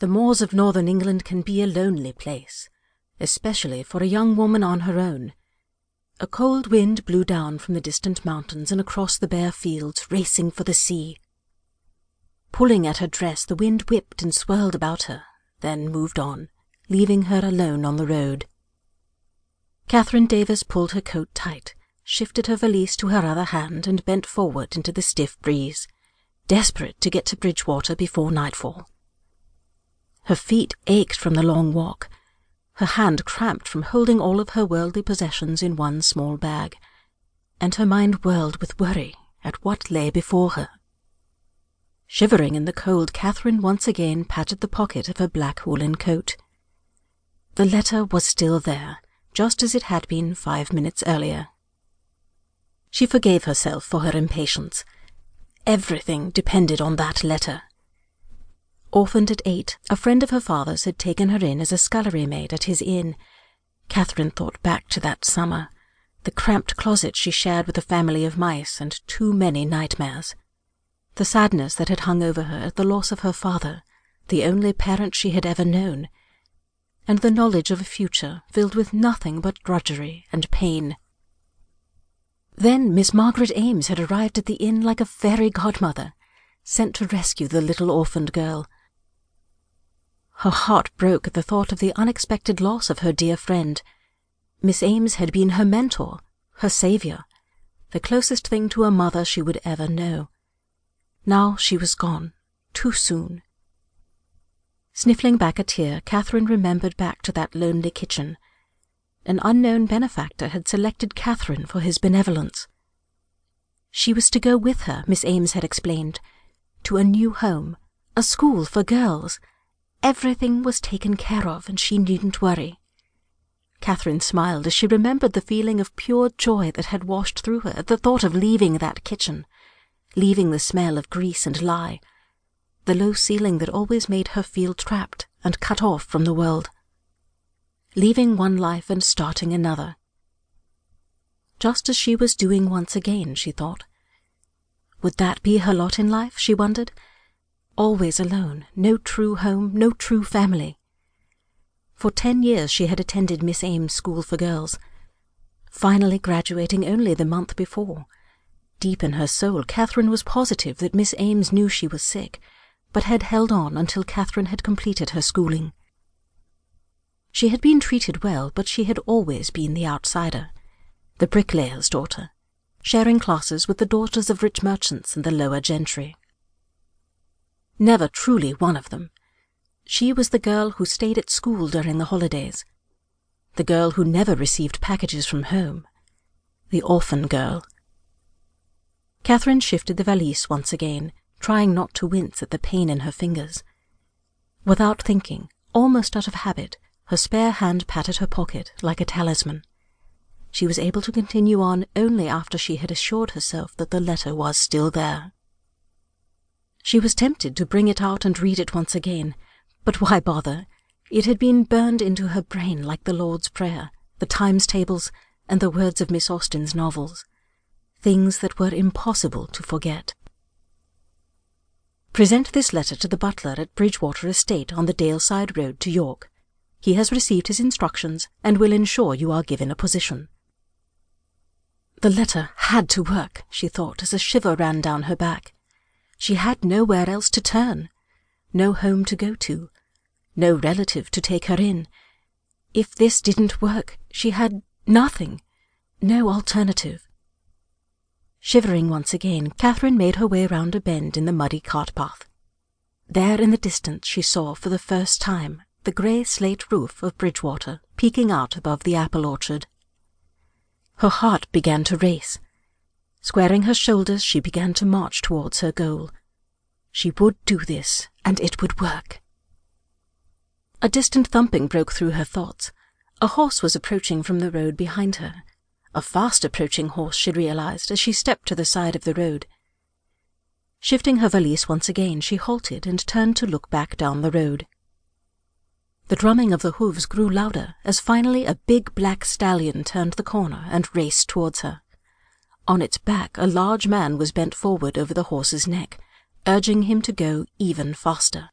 The moors of northern England can be a lonely place, especially for a young woman on her own. A cold wind blew down from the distant mountains and across the bare fields, racing for the sea. Pulling at her dress, the wind whipped and swirled about her, then moved on, leaving her alone on the road. Catherine Davis pulled her coat tight, shifted her valise to her other hand, and bent forward into the stiff breeze, desperate to get to Bridgewater before nightfall. Her feet ached from the long walk, her hand cramped from holding all of her worldly possessions in one small bag, and her mind whirled with worry at what lay before her. Shivering in the cold, Catherine once again patted the pocket of her black woolen coat. The letter was still there, just as it had been five minutes earlier. She forgave herself for her impatience. Everything depended on that letter. Orphaned at eight, a friend of her father's had taken her in as a scullery maid at his inn. Catherine thought back to that summer, the cramped closet she shared with a family of mice and too many nightmares. The sadness that had hung over her at the loss of her father, the only parent she had ever known, and the knowledge of a future filled with nothing but drudgery and pain. Then Miss Margaret Ames had arrived at the inn like a fairy godmother, sent to rescue the little orphaned girl. Her heart broke at the thought of the unexpected loss of her dear friend. Miss Ames had been her mentor, her savior, the closest thing to a mother she would ever know. Now she was gone, too soon. Sniffling back a tear, Catherine remembered back to that lonely kitchen. An unknown benefactor had selected Catherine for his benevolence. She was to go with her, Miss Ames had explained, to a new home, a school for girls, Everything was taken care of, and she needn't worry. Catherine smiled as she remembered the feeling of pure joy that had washed through her at the thought of leaving that kitchen, leaving the smell of grease and lye, the low ceiling that always made her feel trapped and cut off from the world. Leaving one life and starting another. Just as she was doing once again, she thought. Would that be her lot in life, she wondered, always alone, no true home, no true family. For ten years she had attended Miss Ames' School for Girls, finally graduating only the month before. Deep in her soul, Catherine was positive that Miss Ames knew she was sick, but had held on until Catherine had completed her schooling. She had been treated well, but she had always been the outsider, the bricklayer's daughter, sharing classes with the daughters of rich merchants and the lower gentry never truly one of them. She was the girl who stayed at school during the holidays, the girl who never received packages from home, the orphan girl. Catherine shifted the valise once again, trying not to wince at the pain in her fingers. Without thinking, almost out of habit, her spare hand patted her pocket like a talisman. She was able to continue on only after she had assured herself that the letter was still there. She was tempted to bring it out and read it once again, but why bother? It had been burned into her brain like the Lord's Prayer, the Times tables, and the words of Miss Austen's novels. Things that were impossible to forget. Present this letter to the butler at Bridgewater Estate on the Daleside Road to York. He has received his instructions and will ensure you are given a position. The letter had to work, she thought as a shiver ran down her back. She had nowhere else to turn, no home to go to, no relative to take her in. If this didn't work, she had nothing, no alternative. Shivering once again, Catherine made her way round a bend in the muddy cart path. There in the distance she saw for the first time the grey slate roof of Bridgewater peeking out above the apple orchard. Her heart began to race. Squaring her shoulders, she began to march towards her goal. She would do this, and it would work. A distant thumping broke through her thoughts. A horse was approaching from the road behind her. A fast approaching horse, she realized, as she stepped to the side of the road. Shifting her valise once again, she halted and turned to look back down the road. The drumming of the hooves grew louder as finally a big black stallion turned the corner and raced towards her. On its back a large man was bent forward over the horse's neck, urging him to go even faster.